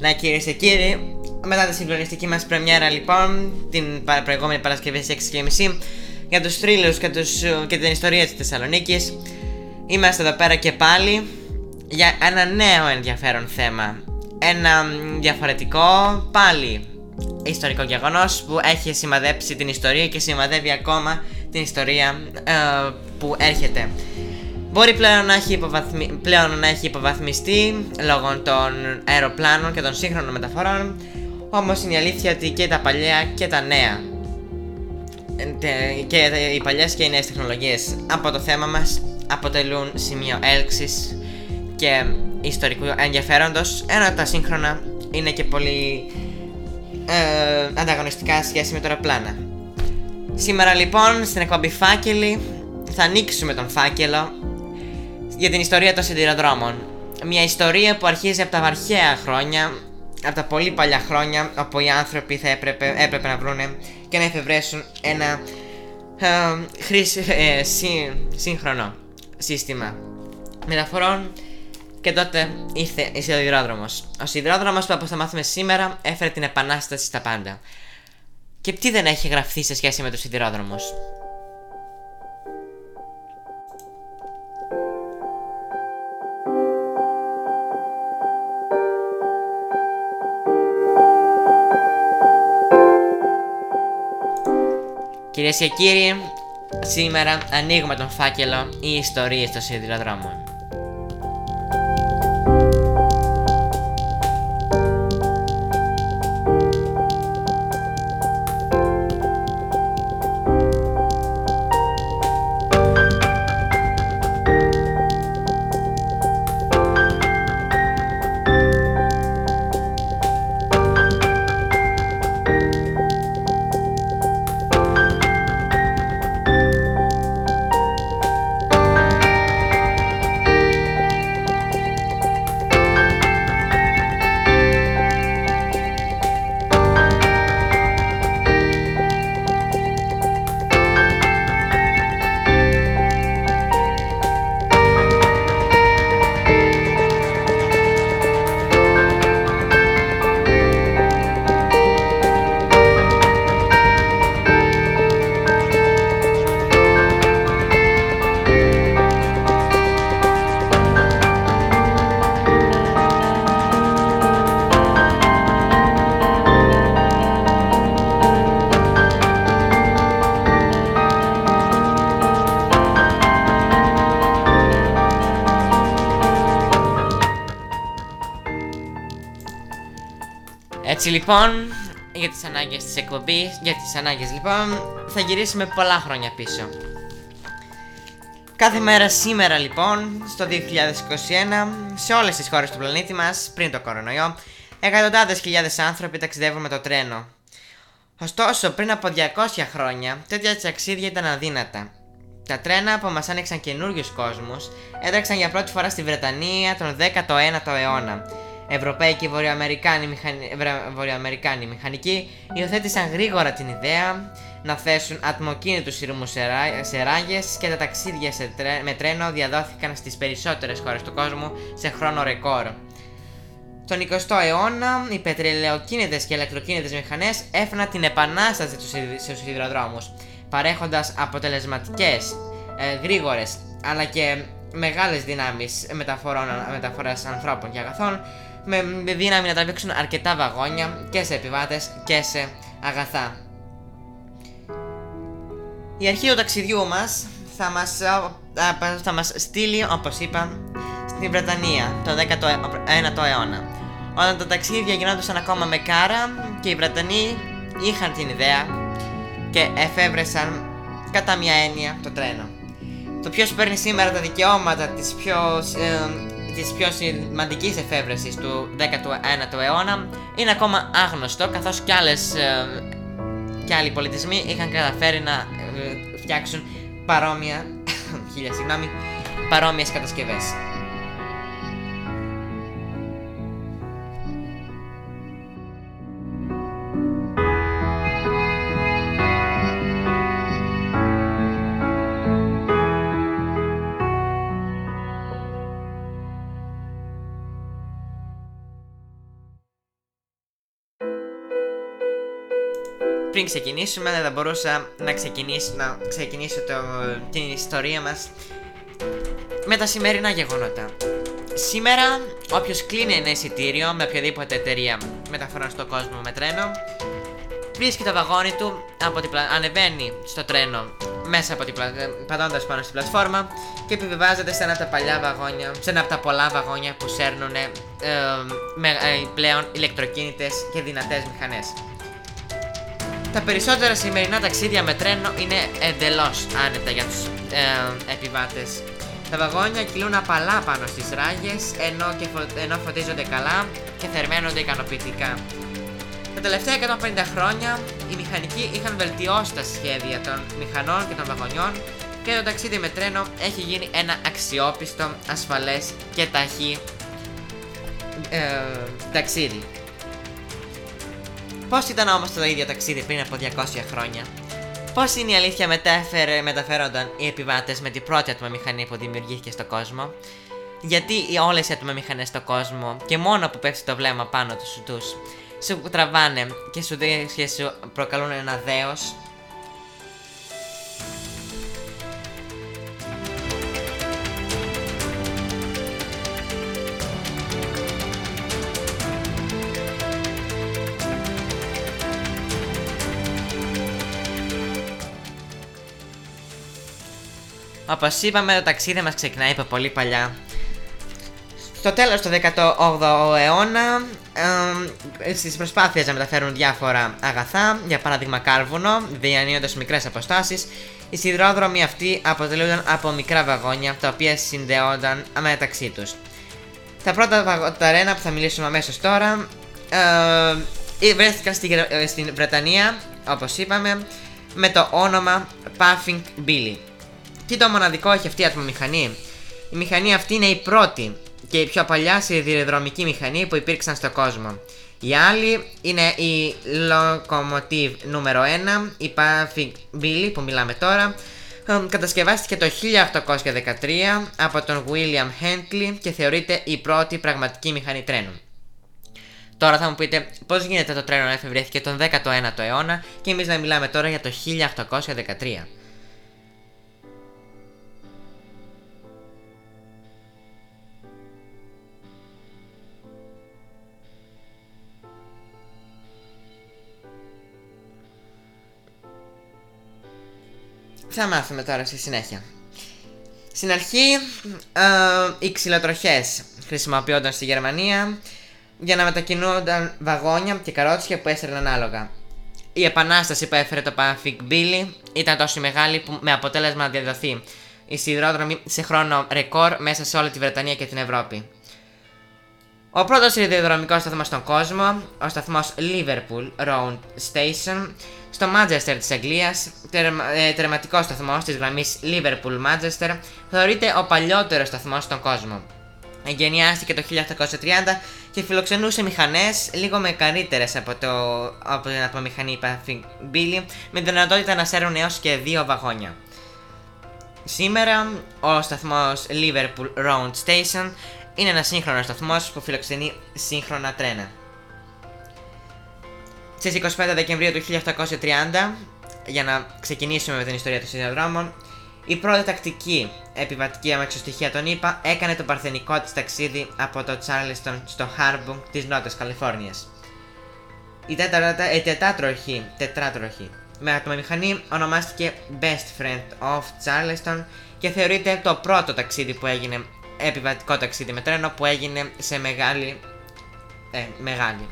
Ναι, κυρίες και κύριοι, μετά τη συγκλονιστική μας πρεμιέρα, λοιπόν, την προηγούμενη Παρασκευή στις 6.30 για τους θρύλους και, τους, και την ιστορία της Θεσσαλονίκης, είμαστε εδώ πέρα και πάλι για ένα νέο ενδιαφέρον θέμα. Ένα διαφορετικό πάλι ιστορικό γεγονός που έχει σημαδέψει την ιστορία και σημαδεύει ακόμα την ιστορία ε, που έρχεται. Μπορεί πλέον να, έχει πλέον να έχει υποβαθμιστεί λόγω των αεροπλάνων και των σύγχρονων μεταφορών, όμως είναι η αλήθεια ότι και τα παλιά και τα νέα και οι παλιές και οι νέες τεχνολογίες από το θέμα μας αποτελούν σημείο έλξης και ιστορικού ενδιαφέροντος, ενώ τα σύγχρονα είναι και πολύ ε, ανταγωνιστικά σχέση με το αεροπλάνα. Σήμερα λοιπόν στην εκπομπή Φάκελη θα ανοίξουμε τον φάκελο για την ιστορία των σιδηροδρόμων. Μια ιστορία που αρχίζει από τα αρχαία χρόνια, από τα πολύ παλιά χρόνια, όπου οι άνθρωποι θα έπρεπε, έπρεπε να βρουν και να εφευρέσουν ένα ε, ε, σύγχρονο σύστημα μεταφορών και τότε ήρθε ο σιδηρόδρομος. Ο σιδηρόδρομος που όπως θα μάθουμε σήμερα έφερε την επανάσταση στα πάντα. Και τι δεν έχει γραφτεί σε σχέση με τους σιδηρόδρομους; Κυρίες και κύριοι, σήμερα ανοίγουμε τον φάκελο «Οι ιστορίες των σιδηροδρόμων». Λοιπόν, για τις ανάγκες της εκπομπής, για τις ανάγκες λοιπόν, θα γυρίσουμε πολλά χρόνια πίσω. Κάθε μέρα σήμερα λοιπόν, στο 2021, σε όλες τις χώρες του πλανήτη μας, πριν το κορονοϊό, εκατοντάδες χιλιάδες άνθρωποι ταξιδεύουν με το τρένο. Ωστόσο, πριν από 200 χρόνια, τέτοια ταξίδια ήταν αδύνατα. Τα τρένα που μας άνοιξαν καινούριους κόσμους έτρεξαν για πρώτη φορά στη Βρετανία τον 19ο αιώνα Ευρωπαίοι και Βορειοαμερικάνοι, μηχανι... Βορειοαμερικάνοι μηχανικοί υιοθέτησαν γρήγορα την ιδέα να θέσουν ατμοκίνητους σειρμούς σε ράγες και τα ταξίδια σε τρέ... με τρένο διαδόθηκαν στις περισσότερες χώρες του κόσμου σε χρόνο ρεκόρ. Τον 20ο αιώνα, οι πετρελαιοκίνητες και ηλεκτροκίνητες μηχανές έφεραν την επανάσταση στους σιδηροδρόμους, παρέχοντας αποτελεσματικές, ε, γρήγορες αλλά και μεγάλες δυνάμεις μεταφοράς ανθρώπων και αγαθών με δύναμη να τραβήξουν αρκετά βαγόνια και σε επιβάτες και σε αγαθά. Η αρχή του ταξιδιού μας θα μας, θα μας στείλει, όπως είπα, στην Βρετανία το 19ο αιώνα. Όταν τα ταξίδια γινόντουσαν ακόμα με κάρα και οι Βρετανοί είχαν την ιδέα και εφεύρεσαν κατά μια έννοια το τρένο. Το ποιος παίρνει σήμερα τα δικαιώματα της πιο ε, της πιο σημαντικής εφεύρεσης του 19ου αιώνα είναι ακόμα άγνωστο καθώς κι, άλλες, ε, κι άλλοι πολιτισμοί είχαν καταφέρει να ε, φτιάξουν παρόμοια, χίλια συγγνώμη, παρόμοιες κατασκευές. Πριν ξεκινήσουμε δεν θα μπορούσα να ξεκινήσω, να ξεκινήσω το, την ιστορία μας με τα σημερινά γεγονότα. Σήμερα, όποιος κλείνει ένα εισιτήριο με οποιαδήποτε εταιρεία μεταφορών στον κόσμο με τρένο, βρίσκει το βαγόνι του, από την πλα... ανεβαίνει στο τρένο μέσα από την πλα... πατώντας πάνω στην πλατφόρμα και επιβιβάζεται σε ένα από τα παλιά βαγόνια, σε ένα από τα πολλά βαγόνια που σέρνουν ε, με, ε, πλέον ηλεκτροκίνητες και δυνατές μηχανές. Τα περισσότερα σημερινά ταξίδια με τρένο είναι εντελώς άνετα για τους ε, επιβάτες. Τα βαγόνια κυλούν απαλά πάνω στις ράγες ενώ, και φω... ενώ φωτίζονται καλά και θερμαίνονται ικανοποιητικά. Τα τελευταία 150 χρόνια οι μηχανικοί είχαν βελτιώσει τα σχέδια των μηχανών και των βαγονιών και το ταξίδι με τρένο έχει γίνει ένα αξιόπιστο, ασφαλές και ταχύ ε, ταξίδι. Πώς ήταν όμως το ίδιο ταξίδι πριν από 200 χρόνια; Πώς είναι η αλήθεια μετέφερε, μεταφέρονταν οι επιβάτες με την πρώτη ατμομηχανή που δημιουργήθηκε στον κόσμο; Γιατί όλες οι ατμομηχανέ στον κόσμο και μόνο που πέφτει το βλέμμα πάνω τους τους σου τραβάνε και σου, και σου προκαλούν ένα δέος; Όπως είπαμε, το ταξίδι μας ξεκινάει από πολύ παλιά. Στο τέλος του 18ου αιώνα, ε, στις προσπάθειες να μεταφέρουν διάφορα αγαθά, για παράδειγμα κάρβουνο, διανύοντας μικρές αποστάσεις, οι σιδηρόδρομοι αυτοί αποτελούνταν από μικρά βαγόνια τα οποία συνδεόνταν μεταξύ τους. Τα πρώτα ταρένα που θα μιλήσουμε αμέσως τώρα ε, βρέθηκαν στη, ε, στην Βρετανία, όπως είπαμε, με το όνομα Puffing Billy. Τι το μοναδικό έχει αυτή η ατμομηχανή; Η μηχανή αυτή είναι η πρώτη και η πιο παλιά σιδηροδρομική μηχανή που υπήρξαν στον κόσμο. Η άλλη είναι η Locomotive νούμερο 1, η Puffing Billy που μιλάμε τώρα. Κατασκευάστηκε το 1813 από τον William Hentley και θεωρείται η πρώτη πραγματική μηχανή τρένου. Τώρα θα μου πείτε πώς γίνεται το τρένο να εφευρέθηκε τον 19ο αιώνα και εμείς να μιλάμε τώρα για το 1813. Θα μάθουμε τώρα στη συνέχεια. Στην αρχή, ε, οι ξυλοτροχές χρησιμοποιούνταν στη Γερμανία για να μετακινούνταν βαγόνια και καρότσια που έσαιρναν άλογα. Η επανάσταση που έφερε το Pacific Billy ήταν τόσο μεγάλη που με αποτέλεσμα να διαδοθεί η σιδηρόδρομη σε χρόνο ρεκόρ μέσα σε όλη τη Βρετανία και την Ευρώπη. Ο πρώτος σιδηροδρομικό σταθμός στον κόσμο, ο σταθμός Liverpool Road Station, στο Manchester της Αγγλίας, ε, τερματικός σταθμός της γραμμής Liverpool-Manchester, θεωρείται ο παλιότερος σταθμός στον κόσμο. Εγκαινιάστηκε το 1830 και φιλοξενούσε μηχανές λίγο μεγαλύτερες από, το, από την ατμομηχανή Billy, με δυνατότητα να σέρνουν έως και δύο βαγόνια. Σήμερα, ο σταθμός Liverpool Road Station είναι ένα σύγχρονο σταθμό που φιλοξενεί σύγχρονα τρένα. Στις 25 Δεκεμβρίου του 1830, για να ξεκινήσουμε με την ιστορία των σιδηροδρόμων, η πρώτη τακτική επιβατική αμαξοστοιχεία των ΗΠΑ έκανε το παρθενικό της ταξίδι από το Τσάρλιστον στο Χάρμπουγκ της Νότιας Καλιφόρνιας. Η, τέταρτα, η τετάτροχη, τετράτροχη με ατομομηχανή ονομάστηκε Best Friend of Charleston και θεωρείται το πρώτο ταξίδι που έγινε επιβατικό ταξίδι με τρένο που έγινε σε μεγάλη. Ε, μεγάλη.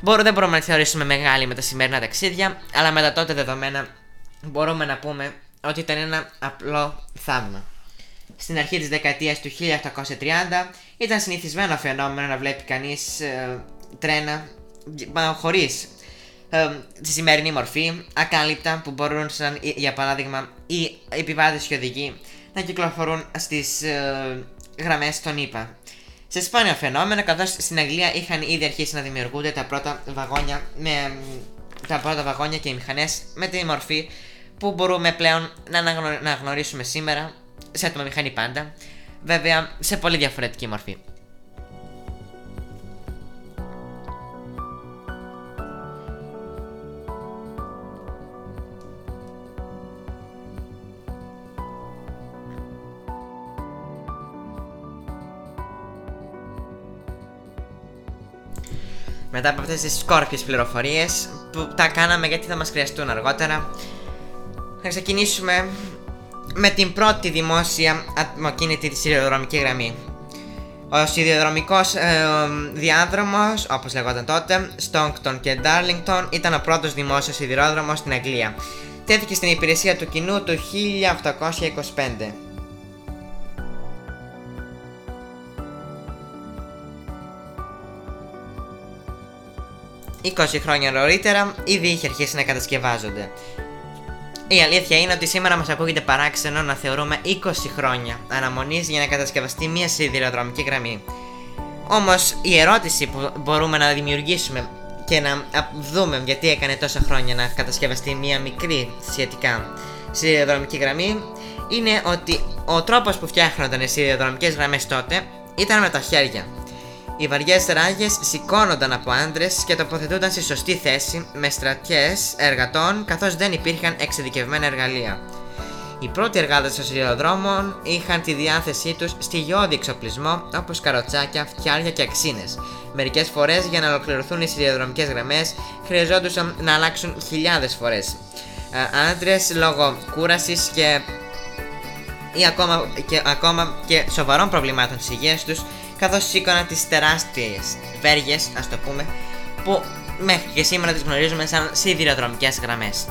Μπορώ, δεν μπορούμε να θεωρήσουμε μεγάλη με τα σημερινά ταξίδια, αλλά με τα τότε δεδομένα μπορούμε να πούμε ότι ήταν ένα απλό θαύμα. Στην αρχή της δεκαετίας του 1830 ήταν συνηθισμένο φαινόμενο να βλέπει κανείς ε, τρένα χωρίς ε, τη σημερινή μορφή, ακάλυπτα που μπορούν σαν για παράδειγμα οι επιβάτες και οδηγοί να κυκλοφορούν στις ε, γραμμές των ΗΠΑ. Σε σπάνια φαινόμενα, καθώς στην Αγγλία είχαν ήδη αρχίσει να δημιουργούνται τα πρώτα βαγόνια, με, τα πρώτα βαγόνια και οι μηχανές με τη μορφή που μπορούμε πλέον να, να γνωρίσουμε σήμερα σε ατομομηχανή πάντα, βέβαια σε πολύ διαφορετική μορφή. Μετά από αυτές τις σκόρπιες πληροφορίες που τα κάναμε γιατί θα μας χρειαστούν αργότερα θα ξεκινήσουμε με την πρώτη δημόσια ατμοκίνητη σιδηροδρομική γραμμή. Ο σιδηροδρομικός ε, διάδρομος, όπως λεγόταν τότε, Στόγκτον και Ντάρλινγκτον ήταν ο πρώτος δημόσιος σιδηρόδρομος στην Αγγλία. Τέθηκε στην υπηρεσία του κοινού το 1825. 20 χρόνια νωρίτερα ήδη είχε αρχίσει να κατασκευάζονται. Η αλήθεια είναι ότι σήμερα μας ακούγεται παράξενο να θεωρούμε 20 χρόνια αναμονής για να κατασκευαστεί μια σιδηροδρομική γραμμή. Όμως η ερώτηση που μπορούμε να δημιουργήσουμε και να δούμε γιατί έκανε τόσα χρόνια να κατασκευαστεί μια μικρή σχετικά σιδηροδρομική γραμμή είναι ότι ο τρόπος που φτιάχνονταν οι σιδηροδρομικές γραμμές τότε ήταν με τα χέρια. Οι βαριές ράγες σηκώνονταν από άντρες και τοποθετούνταν στη σωστή θέση με στρατιές εργατών καθώς δεν υπήρχαν εξειδικευμένα εργαλεία. Οι πρώτοι εργάτες των σιδηροδρόμων είχαν τη διάθεσή τους στοιχειώδη εξοπλισμό όπως καροτσάκια, φτιάρια και αξίνες. Μερικές φορές για να ολοκληρωθούν οι σιδηροδρομικές γραμμές χρειαζόντουσαν να αλλάξουν χιλιάδες φορές. Ε, άντρες λόγω κούρασης και ή ακόμα και, ακόμα και σοβαρών προβλημάτων τη υγεία τους καθώς σήκωναν τις τεράστιες βέργες, ας το πούμε, που μέχρι και σήμερα τις γνωρίζουμε σαν σιδηροδρομικές γραμμές.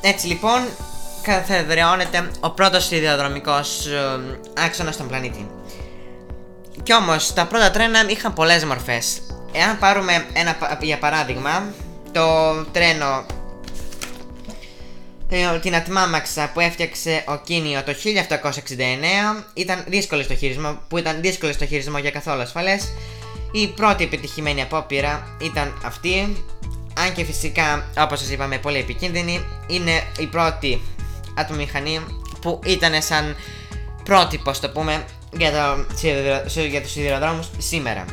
Έτσι λοιπόν, καθεδραιώνεται ο πρώτος σιδηροδρομικός ε, άξονας στον πλανήτη. Κι όμως τα πρώτα τρένα είχαν πολλές μορφές. Εάν πάρουμε ένα για παράδειγμα, το τρένο ε, την ατμάμαξα που έφτιαξε ο Κίνιο το 1769 ήταν δύσκολο στο χειρισμό, που ήταν δύσκολο στο χειρισμό για καθόλου ασφαλές. Η πρώτη επιτυχημένη απόπειρα ήταν αυτή, αν και φυσικά όπως σας είπαμε πολύ επικίνδυνη, είναι η πρώτη ατμομηχανή που ήταν σαν πρότυπος, το πούμε, για, το, για τους σιδηροδρόμους σήμερα.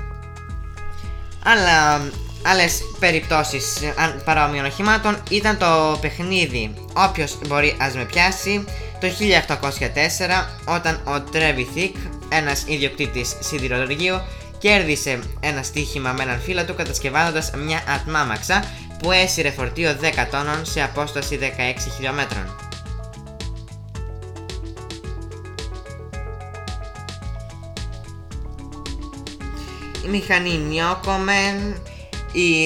Αλλά άλλες περιπτώσεις παρόμοιων οχημάτων ήταν το παιχνίδι «Όποιος μπορεί ας με πιάσει» το 1804 όταν ο Τρέβι Θικ, ένας ιδιοκτήτης σιδηροδρομίου, κέρδισε ένα στοίχημα με έναν φίλο του κατασκευάζοντας μια ατμάμαξα που έσυρε φορτίο 10 τόνων σε απόσταση 16 χιλιόμετρων. Μηχανή Νιόκομεν, η,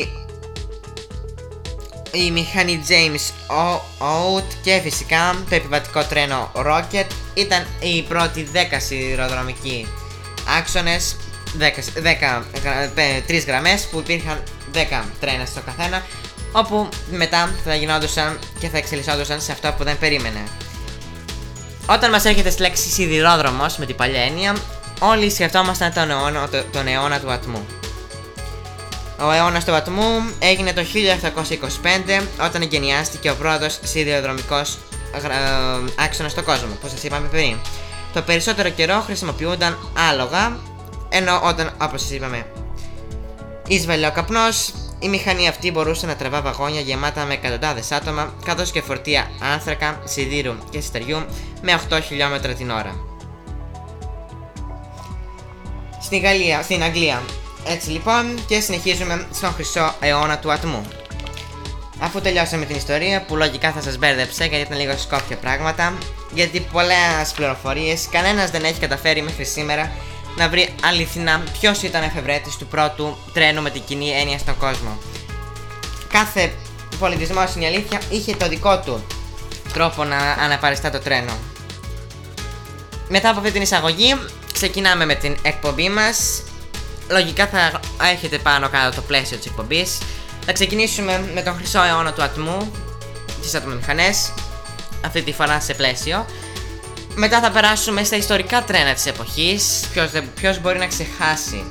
η μηχανή James Oat και φυσικά το επιβατικό τρένο Rocket ήταν οι πρώτοι 10 σιδηροδρομικοί άξονες 10, 3 γραμμές που υπήρχαν 10 τρένα στο καθένα όπου μετά θα γινόντουσαν και θα εξελισσόντουσαν σε αυτό που δεν περίμενε. Όταν μας έρχεται στη λέξη σιδηρόδρομος με την παλιά έννοια Όλοι σκεφτόμασταν τον αιώνα, τον αιώνα του ατμού. Ο αιώνας του ατμού έγινε το 1725 όταν εγκαινιάστηκε ο πρώτος σιδηροδρομικός ε, άξονας στον κόσμο, που σας είπαμε πριν. Το περισσότερο καιρό χρησιμοποιούνταν άλογα, ενώ όταν, όπως σας είπαμε, εισβελε ο καπνός, η μηχανή αυτή μπορούσε να τραβά βαγόνια γεμάτα με εκατοντάδες άτομα, καθώς και φορτία άνθρακα, σιδήρου και σιταριού με 8 χιλιόμετρα την ώρα στην, Γαλλία, στην Αγγλία. Έτσι λοιπόν και συνεχίζουμε στον χρυσό αιώνα του ατμού. Αφού τελειώσαμε την ιστορία που λογικά θα σας μπέρδεψε γιατί ήταν λίγο σκόπια πράγματα γιατί πολλές πληροφορίες κανένας δεν έχει καταφέρει μέχρι σήμερα να βρει αληθινά ποιος ήταν εφευρέτης του πρώτου τρένου με την κοινή έννοια στον κόσμο. Κάθε πολιτισμός στην αλήθεια είχε το δικό του τρόπο να αναπαριστά το τρένο. Μετά από αυτή την εισαγωγή ξεκινάμε με την εκπομπή μας. Λογικά θα έχετε πάνω κάτω το πλαίσιο της εκπομπής. Θα ξεκινήσουμε με τον χρυσό αιώνα του ατμού Τις ατμομηχανές Αυτή τη φορά σε πλαίσιο. Μετά θα περάσουμε στα ιστορικά τρένα της εποχής. Ποιος, ποιος μπορεί να ξεχάσει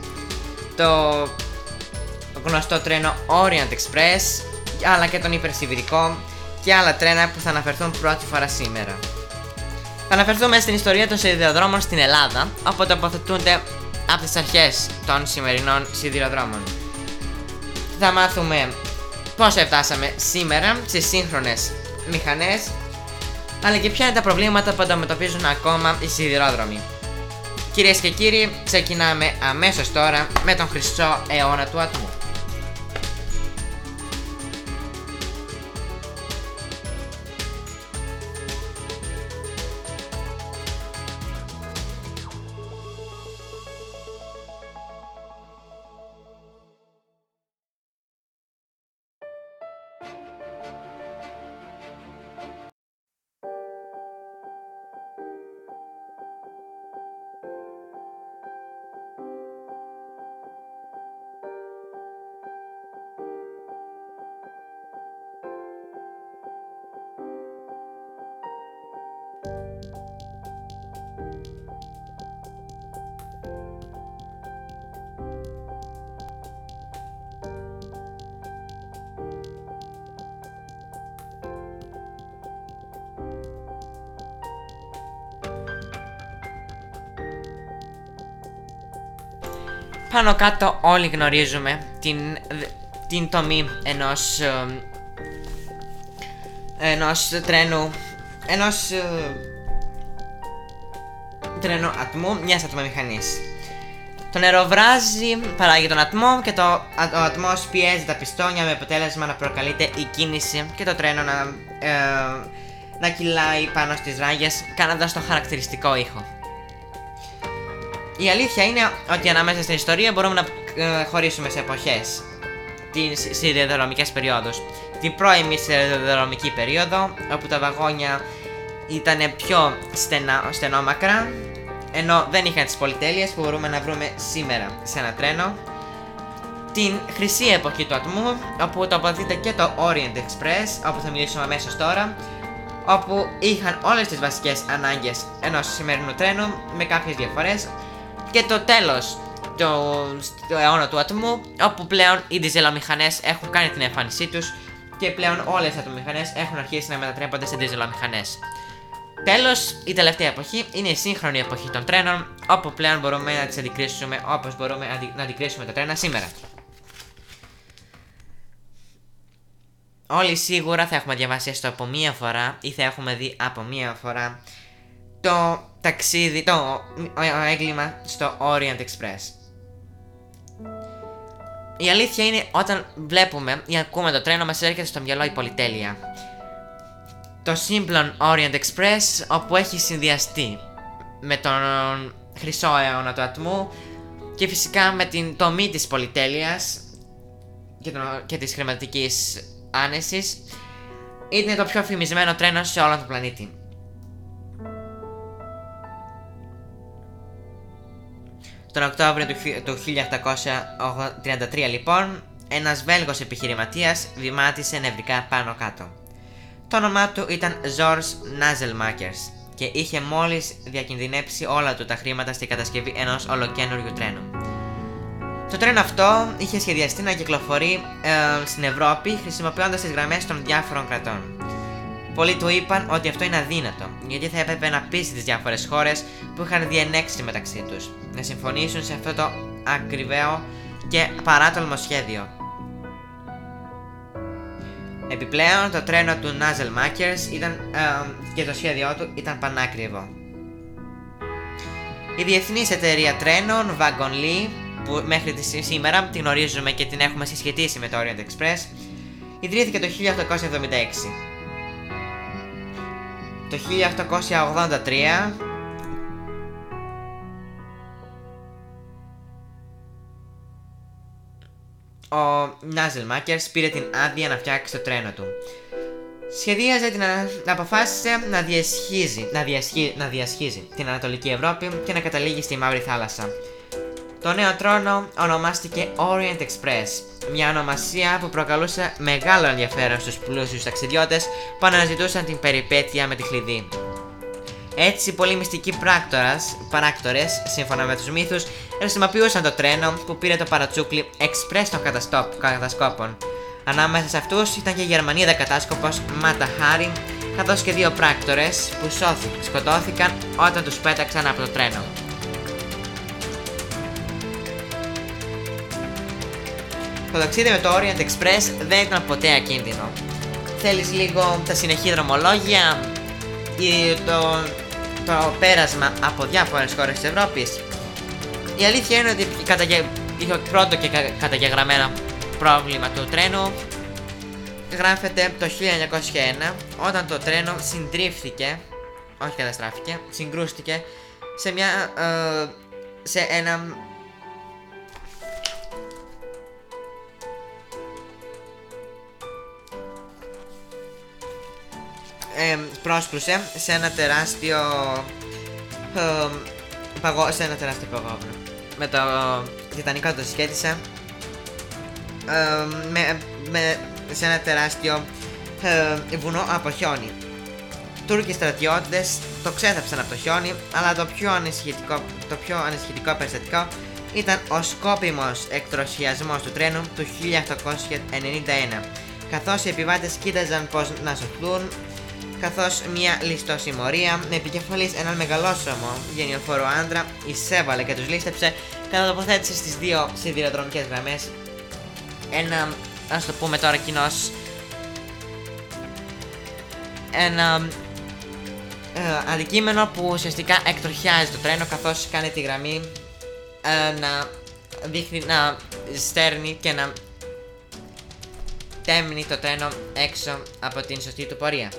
Το γνωστό τρένο Orient Express Αλλά και τον υπερσιβηρικό Και άλλα τρένα που θα αναφερθούν πρώτη φορά σήμερα θα αναφερθούμε στην ιστορία των σιδηροδρόμων στην Ελλάδα, όπου τοποθετούνται από τις αρχές των σημερινών σιδηροδρόμων. Θα μάθουμε πώς φτάσαμε σήμερα στις σύγχρονες μηχανές, αλλά και ποια είναι τα προβλήματα που αντιμετωπίζουν ακόμα οι σιδηρόδρομοι. Κυρίες και κύριοι, ξεκινάμε αμέσως τώρα με τον χρυσό αιώνα του ατμού. Πάνω κάτω όλοι γνωρίζουμε την, την τομή ενός ενός τρένου ενός τρένου ατμού μιας ατμομηχανής. Το νερό βράζει, παράγει τον ατμό και το, ο ατμός πιέζει τα πιστόνια με αποτέλεσμα να προκαλείται η κίνηση και το τρένο να, ε, να κυλάει πάνω στις ράγες κάνοντας το χαρακτηριστικό ήχο. Η αλήθεια είναι ότι ανάμεσα στην ιστορία μπορούμε να ε, χωρίσουμε σε εποχές τις σιδηροδρομικές περιόδους. Την πρώιμη σιδηροδρομική περίοδο, όπου τα βαγόνια ήταν πιο στενά, στενόμακρα, ενώ δεν είχαν τις πολυτέλειες που μπορούμε να βρούμε σήμερα σε ένα τρένο. Την χρυσή εποχή του ατμού, όπου τοποθετείται και το Orient Express, όπου θα μιλήσουμε αμέσως τώρα, όπου είχαν όλες τις βασικές ανάγκες ενός σημερινού τρένου με κάποιες διαφορές, και το τέλος του αιώνα του ατμού, όπου πλέον οι διζελομηχανές έχουν κάνει την εμφάνισή τους και πλέον όλες οι ατομηχανές έχουν αρχίσει να μετατρέπονται σε διζελομηχανές. Τέλος, η τελευταία εποχή είναι η σύγχρονη εποχή των τρένων, όπου πλέον μπορούμε να τις αντικρίσουμε όπως μπορούμε να αντικρίσουμε τα τρένα σήμερα. Όλοι σίγουρα θα έχουμε διαβάσει έστω από μία φορά ή θα έχουμε δει από μία φορά το ταξίδι, το έγκλημα στο Orient Express. Η αλήθεια είναι όταν βλέπουμε ή ακούμε το τρένο μας έρχεται στο μυαλό η πολυτέλεια. Το σύμπλον Orient Express όπου έχει συνδυαστεί με τον χρυσό αιώνα του ατμού και φυσικά με την τομή της πολυτέλειας και, το, και της χρηματικής άνεσης είναι το πιο φημισμένο τρένο σε όλο τον πλανήτη. Τον Οκτώβριο του 1833 λοιπόν, ένας Βέλγος επιχειρηματίας βημάτισε νευρικά πάνω κάτω. Το όνομά του ήταν George Nazelmakers και είχε μόλις διακινδυνεύσει όλα του τα χρήματα στη κατασκευή ενός ολοκένουργιου τρένου. Το τρένο αυτό είχε σχεδιαστεί να κυκλοφορεί ε, στην Ευρώπη χρησιμοποιώντας τις γραμμές των διάφορων κρατών. Πολλοί του είπαν ότι αυτό είναι αδύνατο, γιατί θα έπρεπε να πείσει τις διάφορες χώρες που είχαν διενέξει μεταξύ τους να συμφωνήσουν σε αυτό το ακριβαίο και παράτολμο σχέδιο. Επιπλέον, το τρένο του Nazel Makers ήταν, ε, και το σχέδιό του ήταν πανάκριβο. Η διεθνής εταιρεία τρένων Wagon Lee, που μέχρι τη σήμερα την γνωρίζουμε και την έχουμε συσχετίσει με το Orient Express, ιδρύθηκε το 1876 το 1883 ο Νάζελ Μάκερς πήρε την άδεια να φτιάξει το τρένο του. Σχεδίαζε την να αποφάσισε να διασχίζει, να, διασχί, να διασχίζει την Ανατολική Ευρώπη και να καταλήγει στη Μαύρη Θάλασσα. Το νέο τρόνο ονομάστηκε Orient Express, μια ονομασία που προκαλούσε μεγάλο ενδιαφέρον στους πλούσιους ταξιδιώτες που αναζητούσαν την περιπέτεια με τη χλειδί. Έτσι, πολλοί μυστικοί πράκτορας, πράκτορες, σύμφωνα με τους μύθους, χρησιμοποιούσαν το τρένο που πήρε το παρατσούκλι Express των κατασκόπων. Ανάμεσα σε αυτούς ήταν και η Γερμανίδα κατάσκοπος Μάτα Χάρη, καθώς και δύο πράκτορες που σώθηκαν, σκοτώθηκαν όταν τους πέταξαν από το τρένο. Το ταξίδι με το Orient Express δεν ήταν ποτέ ακίνδυνο. Θέλεις λίγο τα συνεχή δρομολόγια ή το, το πέρασμα από διάφορες χώρες της Ευρώπης; Η αλήθεια είναι ότι καταγε... είχε πρώτο και κα... καταγεγραμμένο πρόβλημα του τρένου γράφεται το 1901 όταν το τρένο συντρίφθηκε, όχι καταστράφηκε, συγκρούστηκε σε μια, ε, σε ένα ε, πρόσπρουσε σε ένα τεράστιο ε, παγό, σε ένα τεράστιο παγόβουνο με το Τιτανικό το σχέτισα ε, με, με σε ένα τεράστιο ε, βουνό από χιόνι. Τούρκοι στρατιώτες το ξέθαψαν από το χιόνι, αλλά το πιο ανησυχητικό, το πιο ανησυχητικό περιστατικό ήταν ο σκόπιμος εκτροσιασμός του τρένου του 1891, καθώς οι επιβάτες κοίταζαν πώς να σωθούν, καθώς μια ληστοσημωρία με επικεφαλής έναν μεγαλόσωμο γενιοφόρο άντρα εισέβαλε και τους λίστεψε κατά τοποθέτηση στις δύο σιδηροδρομικές γραμμές ένα ας το πούμε τώρα κοινώς ένα ε, αντικείμενο που ουσιαστικά εκτροχιάζει το τρένο καθώς κάνει τη γραμμή ε, να δείχνει να στέρνει και να τέμνει το τρένο έξω από την σωστή του πορεία.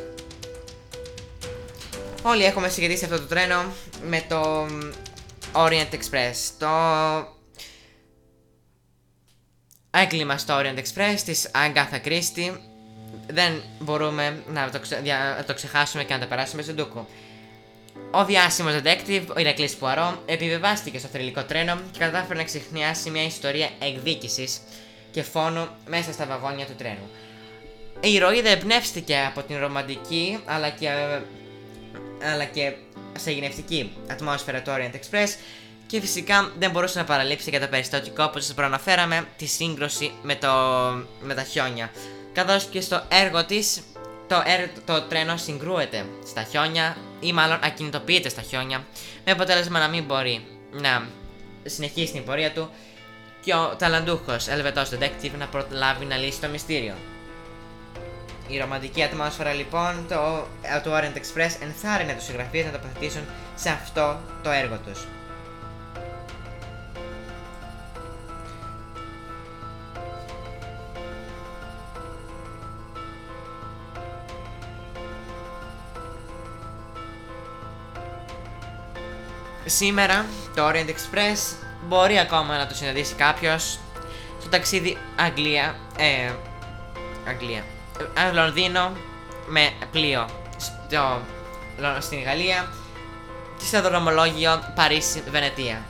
Όλοι έχουμε συγκεκρίσει αυτό το τρένο με το Orient Express. Το έγκλημα στο Orient Express της Agatha Christie δεν μπορούμε να το, ξε... να το ξεχάσουμε και να το περάσουμε στον Τούκο. Ο διάσημος detective, ο Ηρακλής Πουαρό, επιβεβάστηκε στο θρηλυκό τρένο και κατάφερε να ξεχνιάσει μια ιστορία εκδίκησης και φόνου μέσα στα βαγόνια του τρένου. Η ηρωίδα εμπνεύστηκε από την ρομαντική αλλά και, αλλά και σε γενευτική ατμόσφαιρα του Orient Express και φυσικά δεν μπορούσε να παραλείψει και το περιστατικό όπως σας προαναφέραμε τη σύγκρουση με, το, με τα χιόνια. Καθώς και στο έργο της το, το τρένο συγκρούεται στα χιόνια ή μάλλον ακινητοποιείται στα χιόνια με αποτέλεσμα να μην μπορεί να συνεχίσει την πορεία του και ο ταλαντούχος Ελβετός Detective να προλάβει να λύσει το μυστήριο. Η ρομαντική ατμόσφαιρα λοιπόν το, του Orient Express ενθάρρυνε τους συγγραφείς να τοποθετήσουν σε αυτό το έργο τους. Σήμερα το Orient Express μπορεί ακόμα να το συναντήσει κάποιος στο ταξίδι Αγγλία. Ε, Αγγλία. Ε, Λονδίνο με πλοίο στο, στην Γαλλία και στο δρομολόγιο Παρίσι-Βενετία.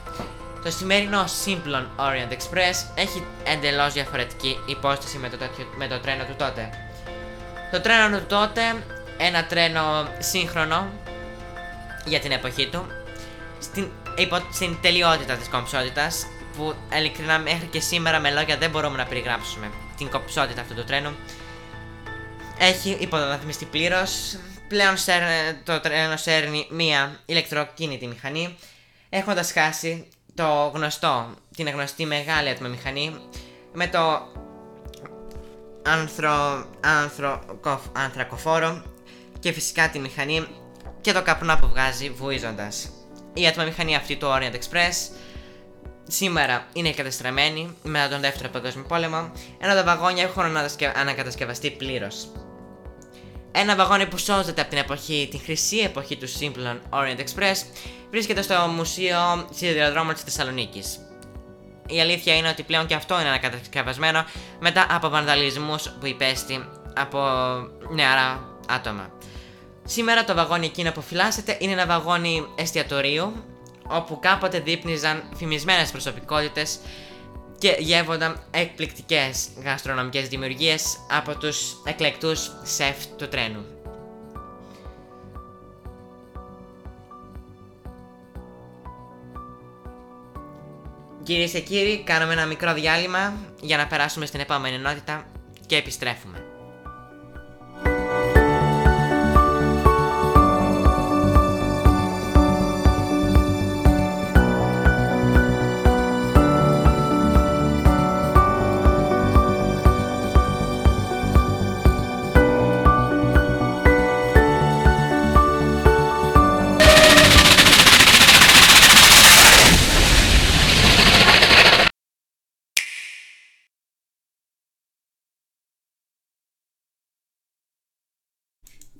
Το σημερινό Simplon Orient Express έχει εντελώς διαφορετική υπόσταση με το, με το τρένο του τότε. Το τρένο του τότε, ένα τρένο σύγχρονο για την εποχή του, στην, υπό, στην τελειότητα της κομψότητας που ειλικρινά μέχρι και σήμερα με λόγια δεν μπορούμε να περιγράψουμε την κομψότητα αυτού του τρένου έχει υποδοδαθμιστεί πλήρως. Πλέον το τρένο σέρνει μία ηλεκτροκίνητη μηχανή έχοντας χάσει το γνωστό, την γνωστή μεγάλη ατμομηχανή με το άνθρο, άνθρο, ανθρακοφόρο και φυσικά τη μηχανή και το καπνό που βγάζει βουίζοντας. Η ατμομηχανή αυτή του Orient Express σήμερα είναι κατεστραμμένη μετά τον δεύτερο παγκόσμιο πόλεμο, ενώ τα βαγόνια έχουν ανακατασκευαστεί πλήρως. Ένα βαγόνι που σώζεται από την εποχή, την χρυσή εποχή του Simplon Orient Express, βρίσκεται στο Μουσείο Σιδηροδρόμων της Θεσσαλονίκης. Η αλήθεια είναι ότι πλέον και αυτό είναι ανακατασκευασμένο μετά από βανδαλισμούς που υπέστη από νεαρά άτομα. Σήμερα το βαγόνι εκείνο που φυλάσσεται είναι ένα βαγόνι εστιατορίου όπου κάποτε δείπνιζαν φημισμένες προσωπικότητες και γεύονταν εκπληκτικές γαστρονομικές δημιουργίες από τους εκλεκτούς σεφ του τρένου. Κυρίες και κύριοι, κάνουμε ένα μικρό διάλειμμα για να περάσουμε στην επόμενη ενότητα και επιστρέφουμε.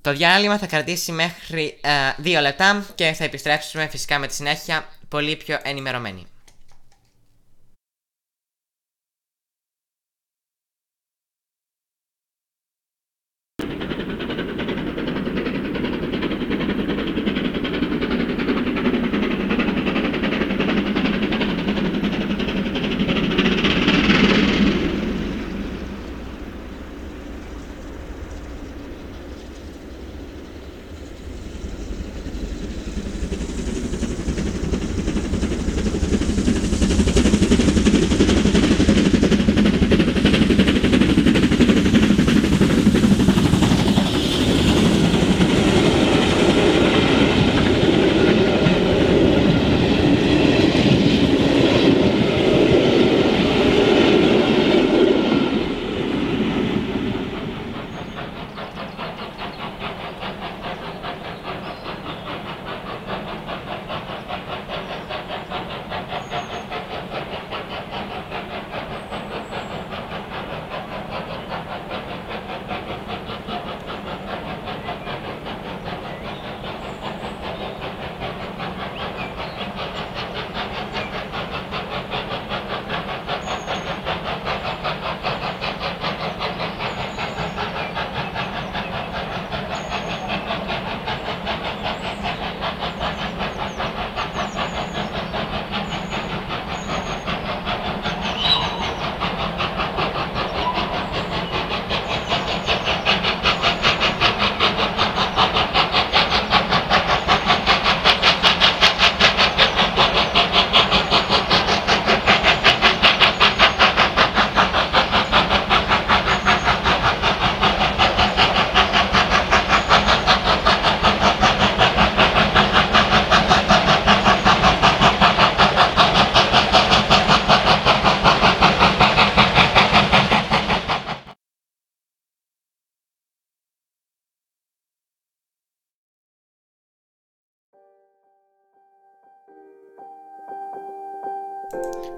Το διάλειμμα θα κρατήσει μέχρι 2 ε, λεπτά και θα επιστρέψουμε φυσικά με τη συνέχεια πολύ πιο ενημερωμένοι.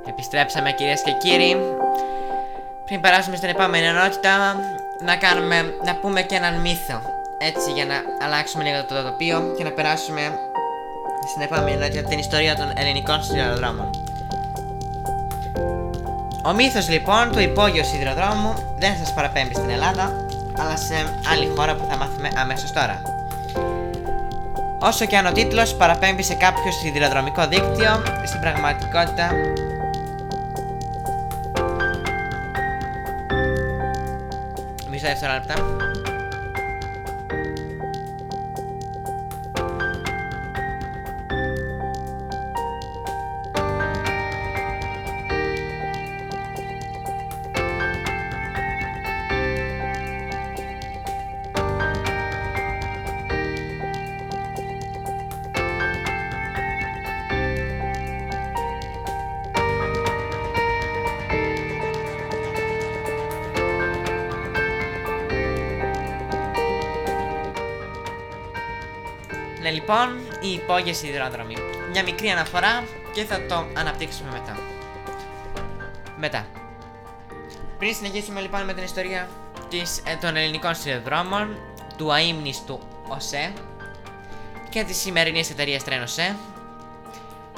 Επιστρέψαμε κυρίες και κύριοι. Πριν περάσουμε στην επόμενη ενότητα Να κάνουμε, να πούμε και έναν μύθο Έτσι για να αλλάξουμε λίγο το τοπίο Και να περάσουμε στην επόμενη ενότητα την ιστορία των ελληνικών σιδηροδρόμων. Ο μύθος λοιπόν του υπόγειου σιδηροδρόμου Δεν σας παραπέμπει στην Ελλάδα Αλλά σε άλλη χώρα που θα μάθουμε αμέσως τώρα Όσο και αν ο τίτλος παραπέμπει σε κάποιο σιδηροδρομικό δίκτυο, στην πραγματικότητα Μισό δευτερόλεπτα. Λοιπόν, η υπόγειοι σιδηρόδρομοι. Μια μικρή αναφορά και θα το αναπτύξουμε μετά. Μετά. Πριν συνεχίσουμε λοιπόν με την ιστορία της, ε, των ελληνικών σιδηροδρόμων, του αείμνηστου ΟΣΕ και της σημερινής εταιρείας τρένο ΟΣΕ,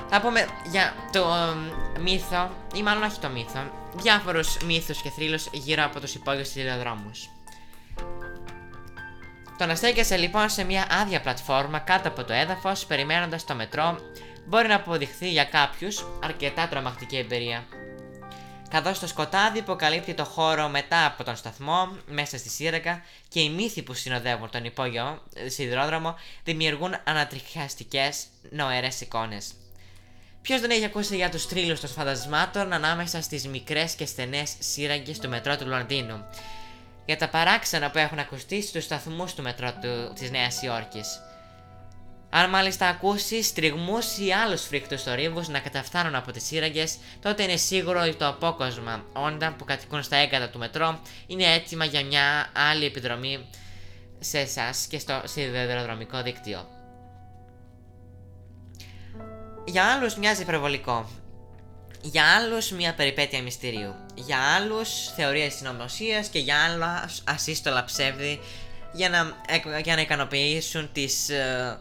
θα πούμε για το μύθο, ή μάλλον όχι το μύθο, διάφορους μύθους και θρύλους γύρω από τους υπόγειους σιδηροδρόμους. Το να στέκεσαι λοιπόν σε μια άδεια πλατφόρμα κάτω από το έδαφος, περιμένοντας το μετρό, μπορεί να αποδειχθεί για κάποιους αρκετά τρομακτική εμπειρία. Καθώς το σκοτάδι υποκαλύπτει το χώρο μετά από τον σταθμό, μέσα στη σύραγγα και οι μύθοι που συνοδεύουν τον υπόγειο ε, σιδηρόδρομο δημιουργούν ανατριχιαστικές νοερές εικόνες. Ποιος δεν έχει ακούσει για τους τρίλου των φαντασμάτων ανάμεσα στις μικρές και στενές σύραγγες του μετρό του Λονδίνου, για τα παράξενα που έχουν ακουστεί στους σταθμούς του μετρό του, της Νέας Υόρκης. Αν μάλιστα ακούσεις τριγμούς ή άλλους φρικτούς θορύβους να καταφθάνουν από τις σύραγγες, τότε είναι σίγουρο ότι το απόκοσμα όντα που κατοικούν στα έγκατα του μετρό είναι έτοιμα για μια άλλη επιδρομή σε εσάς και στο σιδηροδρομικό δίκτυο. Για άλλους μοιάζει υπερβολικό, για άλλους μια περιπέτεια μυστηρίου. Για άλλους θεωρίε συνωμοσίας και για άλλου ασύστολα ψεύδι για να, για να ικανοποιήσουν τις... ε,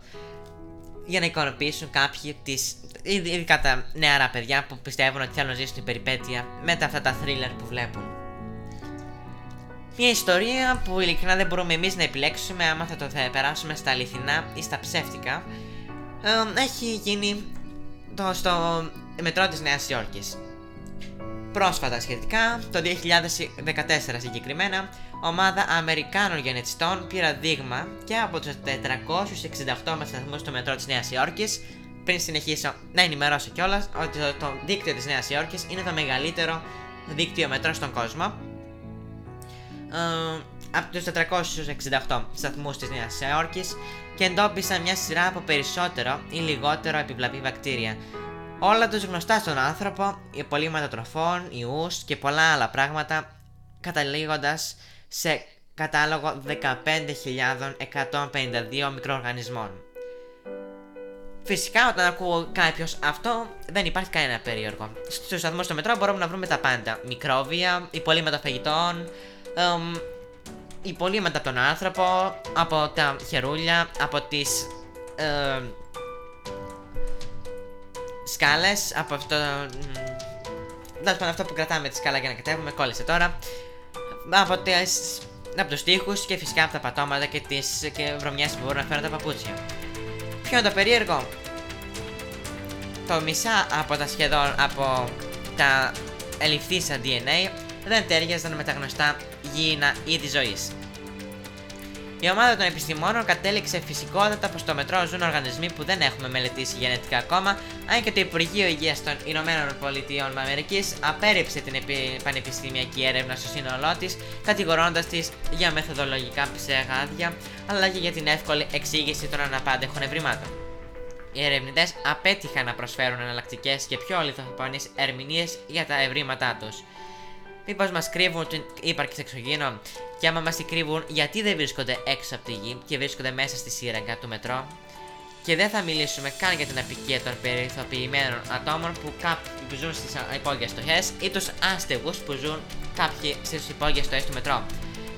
για να ικανοποιήσουν κάποιοι τις, ειδικά τα νεαρά παιδιά που πιστεύουν ότι θέλουν να ζήσουν την περιπέτεια με τα αυτά τα thriller που βλέπουν. Μια ιστορία που ειλικρινά δεν μπορούμε εμείς να επιλέξουμε άμα θα το θα περάσουμε στα αληθινά ή στα ψεύτικα. Ε, έχει γίνει το, στο μετρό της Νέας Υόρκης. Πρόσφατα σχετικά, το 2014 συγκεκριμένα, ομάδα Αμερικάνων γενετιστών πήρα δείγμα και από τους 468 σταθμούς στο μετρό της Νέας Υόρκης πριν συνεχίσω να ενημερώσω κιόλας ότι το, το δίκτυο της Νέας Υόρκης είναι το μεγαλύτερο δίκτυο μετρό στον κόσμο ε, από τους 468 σταθμούς της Νέας Υόρκης και εντόπισαν μια σειρά από περισσότερο ή λιγότερο επιβλαβή βακτήρια όλα τους γνωστά στον άνθρωπο, υπολείμματα τροφών, ιούς και πολλά άλλα πράγματα καταλήγοντας σε κατάλογο 15.152 μικροοργανισμών. Φυσικά, όταν ακούω κάποιος αυτό, δεν υπάρχει κανένα περίεργο. Στους σταθμούς στο μετρό μπορούμε να βρούμε τα πάντα: μικρόβια, υπολείμματα φαγητών, εμ, υπολείμματα από τον άνθρωπο, από τα χερούλια, από τις ε, σκάλες, από αυτό. Τέλος πάντων, αυτό που κρατάμε τη σκάλα για να κατέβουμε, κόλλησε τώρα. Από, τις, από τους τοίχους και φυσικά από τα πατώματα και τις και βρωμιές που μπορούν να φέρουν τα παπούτσια. Ποιο είναι το περίεργο; Το μισά από τα σχεδόν από τα ελιφθήσα DNA δεν τέριαζαν με τα γνωστά γήινα είδη ζωής. Η ομάδα των επιστημόνων κατέληξε φυσικότατα πως στο μετρό ζουν οργανισμοί που δεν έχουμε μελετήσει γενετικά ακόμα, αν και το Υπουργείο Υγείας των Ηνωμένων Πολιτειών Αμερικής απέρριψε την πανεπιστημιακή έρευνα στο σύνολό της, κατηγορώντας τη για μεθοδολογικά ψεγάδια, αλλά και για την εύκολη εξήγηση των αναπάντεχων ευρημάτων. Οι ερευνητές απέτυχαν να προσφέρουν εναλλακτικές και πιο αληθοφανεί ερμηνείες για τα ευρήματά τους. Μήπω μας κρύβουν την ύπαρξη εξωγήινων, και άμα μας τη κρύβουν, γιατί δεν βρίσκονται έξω από τη γη και βρίσκονται μέσα στη σύραγγα του μετρό; Και δεν θα μιλήσουμε καν για την απικία των περιθωριοποιημένων ατόμων που κάποιοι που ζουν στις υπόγειες στοχές ή τους άστεγους που ζουν κάποιοι στις υπόγειες στοχές του μετρό.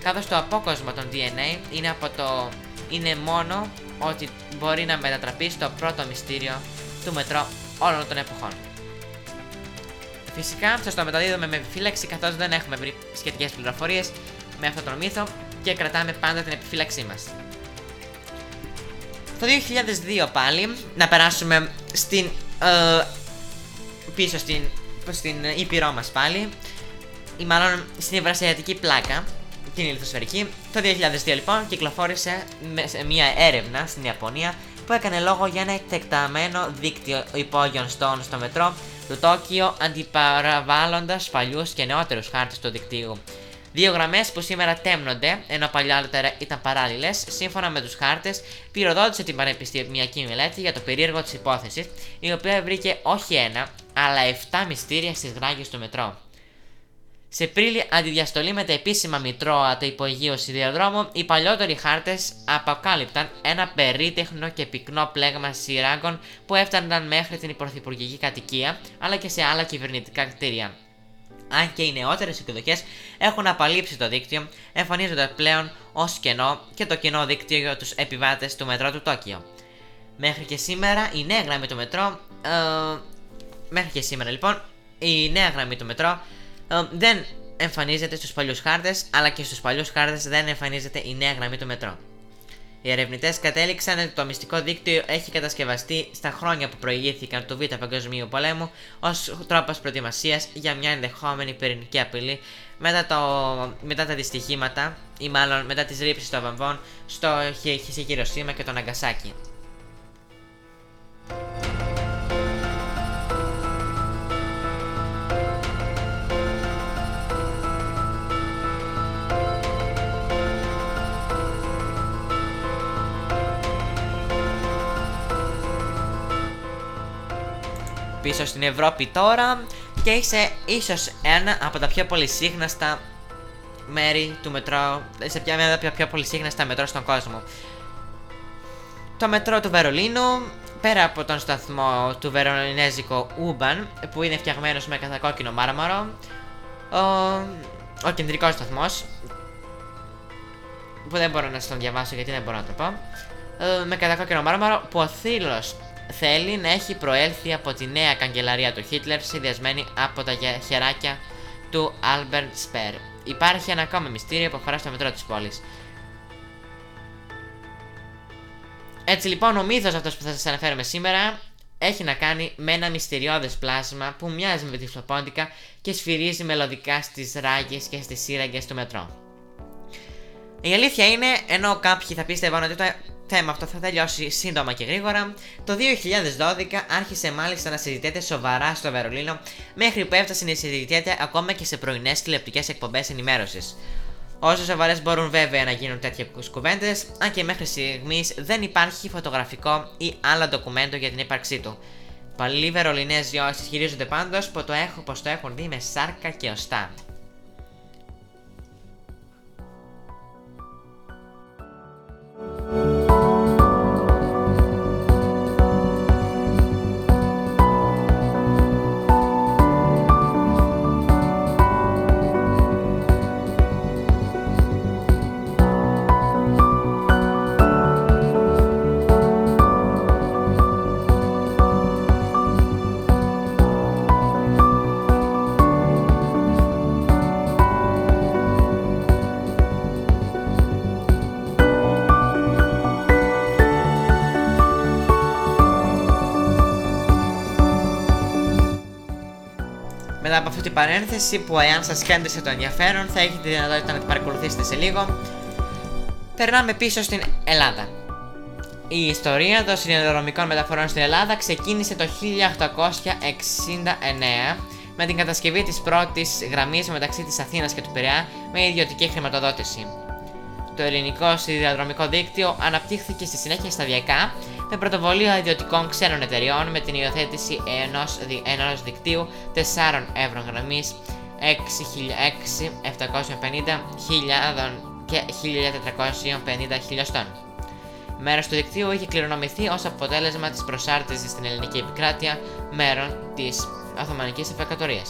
Καθώς το απόκοσμο των DNA είναι, από το... είναι μόνο ότι μπορεί να μετατραπεί στο πρώτο μυστήριο του μετρό όλων των εποχών. Φυσικά, σα το μεταδίδουμε με επιφύλαξη καθώς δεν έχουμε βρει σχετικές πληροφορίες με αυτόν τον μύθο και κρατάμε πάντα την επιφύλαξή μας. Το 2002 πάλι, να περάσουμε στην. Ε, πίσω στην, στην ήπειρό μας πάλι, ή μάλλον στην ευρασιατική πλάκα, την ηλιθοσφαιρική. Το 2002 λοιπόν κυκλοφόρησε μια έρευνα στην Ιαπωνία που έκανε λόγο για ένα εκτεκταμένο δίκτυο υπόγειων στών στο μετρό του Τόκιο αντιπαραβάλλοντας παλιούς και νεότερους χάρτες του δικτύου. Δύο γραμμές που σήμερα τέμνονται, ενώ παλιότερα ήταν παράλληλες, σύμφωνα με τους χάρτες, πυροδότησε την πανεπιστημιακή μελέτη για το περίεργο της υπόθεσης, η οποία βρήκε όχι ένα, αλλά 7 μυστήρια στις γράγες του μετρό. Σε πρίλη αντιδιαστολή με τα επίσημα μητρώα του υπογείου σιδηροδρόμου, οι παλιότεροι χάρτες αποκάλυπταν ένα περίτεχνο και πυκνό πλέγμα σειράγκων που έφταναν μέχρι την πρωθυπουργική κατοικία, αλλά και σε άλλα κυβερνητικά κτίρια. Αν και οι νεότερες εκδοχές έχουν απαλείψει το δίκτυο, εμφανίζονται πλέον ως κενό και το κοινό δίκτυο για τους επιβάτες του μετρό του Τόκιο. Μέχρι και σήμερα η νέα γραμμή του μετρό. Ε, μέχρι και σήμερα λοιπόν η νέα γραμμή του μετρό ε, δεν εμφανίζεται στους παλιούς χάρτες, αλλά και στους παλιούς χάρτες δεν εμφανίζεται η νέα γραμμή του μετρό. Οι ερευνητές κατέληξαν ότι το μυστικό δίκτυο έχει κατασκευαστεί στα χρόνια που προηγήθηκαν του Β' Παγκοσμίου Πολέμου ως τρόπος προετοιμασίας για μια ενδεχόμενη πυρηνική απειλή μετά, το, μετά τα δυστυχήματα ή μάλλον μετά τις ρήψεις των βαμβών στο Χιροσύμα και τον Αγκασάκι. Πίσω στην Ευρώπη τώρα και είσαι ίσως ένα από τα πιο πολυσύχναστα μέρη του μετρό, σε ποια μια πιο, πιο πολυσύχναστα μετρό στον κόσμο. Το μετρό του Βερολίνου, πέρα από τον σταθμό του Βερολινέζικο Ούμπαν, που είναι φτιαγμένος με καθακόκκινο μάρμαρο, ο, ο κεντρικός σταθμός, που δεν μπορώ να σας τον διαβάσω γιατί δεν μπορώ να το πω. Ε, με κατακόκκινο μάρμαρο που ο θήλος θέλει να έχει προέλθει από τη νέα καγκελαρία του Χίτλερ συνδυασμένη από τα χεράκια του Albert Σπέρ. Υπάρχει ένα ακόμα μυστήριο που αφορά στο μετρό της πόλης. Έτσι λοιπόν ο μύθος αυτός που θα σας αναφέρουμε σήμερα έχει να κάνει με ένα μυστηριώδες πλάσμα που μοιάζει με τη φλοπόντικα και σφυρίζει μελωδικά στις ράγες και στις σύραγγες του μετρό. Η αλήθεια είναι, ενώ κάποιοι θα πίστευαν ότι το θέμα αυτό θα τελειώσει σύντομα και γρήγορα, το 2012 άρχισε μάλιστα να συζητιέται σοβαρά στο Βερολίνο, μέχρι που έφτασε να συζητιέται ακόμα και σε πρωινές τηλεοπτικές εκπομπές ενημέρωσης. Όσο σοβαρές μπορούν βέβαια να γίνουν τέτοιες κουβέντες, αν και μέχρι στιγμής δεν υπάρχει φωτογραφικό ή άλλο ντοκουμέντο για την ύπαρξή του. Παλιοί Βερολινέζοι ισχυρίζονται πάντως πως το έχουν δει με σάρκα και οστά. Μετά από αυτή την παρένθεση που εάν σας κέντρισε το ενδιαφέρον θα έχετε τη δυνατότητα να την παρακολουθήσετε σε λίγο Περνάμε πίσω στην Ελλάδα Η ιστορία των συνδρομικών μεταφορών στην Ελλάδα ξεκίνησε το 1869 με την κατασκευή της πρώτης γραμμής μεταξύ της Αθήνας και του Πειραιά με ιδιωτική χρηματοδότηση. Το ελληνικό σιδηροδρομικό δίκτυο αναπτύχθηκε στη συνέχεια σταδιακά με πρωτοβολία ιδιωτικών ξένων εταιριών με την υιοθέτηση ενός, ενός δικτύου 4 ευρώ γραμμής 6.750 και 1.450 χιλιοστών. Μέρος του δικτύου είχε κληρονομηθεί ως αποτέλεσμα της προσάρτησης στην ελληνική επικράτεια μέρων της Οθωμανικής Αυτοκρατορία.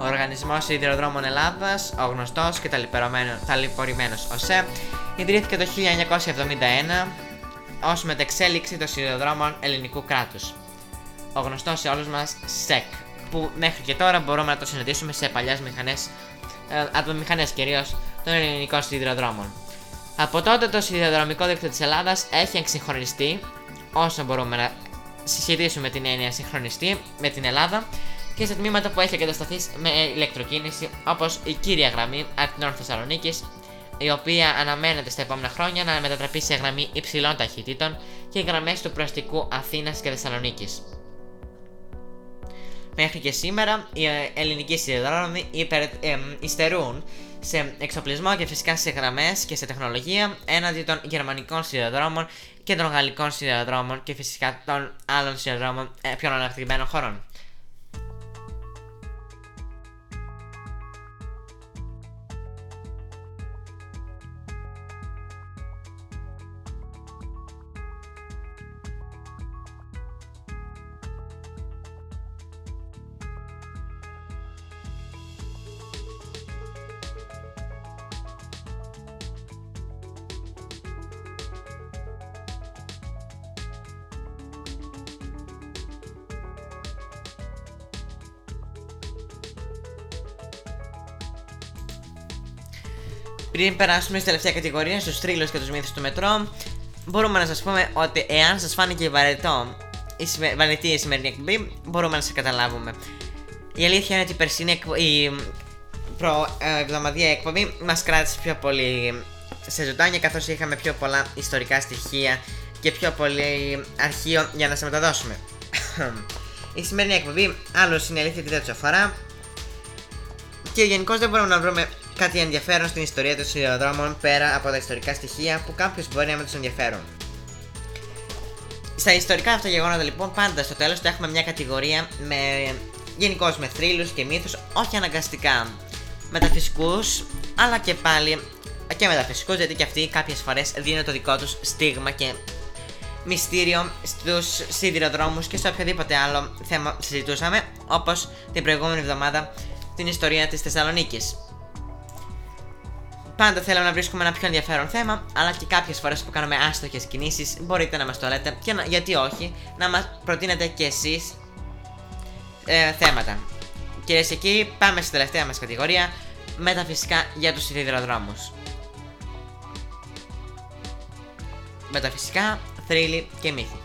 Ο Οργανισμός Σιδηροδρόμων Ελλάδας, ο γνωστός και ταλαιπωρημένος ΟΣΕ, ιδρύθηκε το 1971 ως μετεξέλιξη των σιδηροδρόμων ελληνικού κράτους. Ο γνωστός σε όλους μας ΣΕΚ, που μέχρι και τώρα μπορούμε να το συναντήσουμε σε παλιές μηχανές, ε, ατμομηχανέ κυρίως των ελληνικών σιδηροδρόμων. Από τότε το σιδηροδρομικό δίκτυο της Ελλάδας έχει εξυγχρονιστεί, όσο μπορούμε να συσχετίσουμε την έννοια συγχρονιστεί με την Ελλάδα και σε τμήματα που έχει εγκατασταθεί με ηλεκτροκίνηση, όπως η κύρια γραμμή Αθηνών Θεσσαλονίκης, η οποία αναμένεται στα επόμενα χρόνια να μετατραπεί σε γραμμή υψηλών ταχυτήτων και οι γραμμές του προαστικού Αθήνας και Θεσσαλονίκης. Μέχρι και σήμερα, οι ελληνικοί σιδηρόδρομοι υστερούν σε εξοπλισμό και φυσικά σε γραμμές και σε τεχνολογία έναντι των γερμανικών σιδηροδρόμων και των γαλλικών σιδηροδρόμων και φυσικά των άλλων σιδηροδρόμων ε, πιο αναπτυγμένων χωρών. Πριν περάσουμε στη τελευταία κατηγορία, στους τρίλους και τους μύθους του μετρό, μπορούμε να σας πούμε ότι εάν σας φάνηκε βαρετό η βαρετή η σημερινή εκπομπή, μπορούμε να σε καταλάβουμε. Η αλήθεια είναι ότι η περσινή εκπο... η προ ε, εβδομαδία εκπομπή μας κράτησε πιο πολύ σε ζωντάνια καθώς είχαμε πιο πολλά ιστορικά στοιχεία και πιο πολύ αρχείο για να σε μεταδώσουμε. η σημερινή εκπομπή, άλλο είναι η αλήθεια ότι δεν τους αφορά και γενικώς δεν μπορούμε να βρούμε κάτι ενδιαφέρον στην ιστορία των σιδηροδρόμων πέρα από τα ιστορικά στοιχεία που κάποιος μπορεί να με τους ενδιαφέρουν. Στα ιστορικά αυτά γεγονότα λοιπόν, πάντα στο τέλος έχουμε μια κατηγορία με γενικώς με θρύλους και μύθους, όχι αναγκαστικά μεταφυσικούς, αλλά και πάλι και μεταφυσικούς, γιατί και αυτοί κάποιες φορές δίνουν το δικό τους στίγμα και μυστήριο στους σιδηροδρόμους και σε οποιοδήποτε άλλο θέμα συζητούσαμε, όπως την προηγούμενη εβδομάδα την ιστορία της Θεσσαλονίκης. Πάντα θέλαμε να βρίσκουμε ένα πιο ενδιαφέρον θέμα, αλλά και κάποιες φορές που κάνουμε άστοχες κινήσεις μπορείτε να μας το λέτε και να, γιατί όχι, να μας προτείνετε κι εσείς ε, θέματα. Κυρίες και κύριοι, πάμε στη τελευταία μας κατηγορία, μεταφυσικά για τους σιδηροδρόμους. Μεταφυσικά, θρύλοι και μύθοι.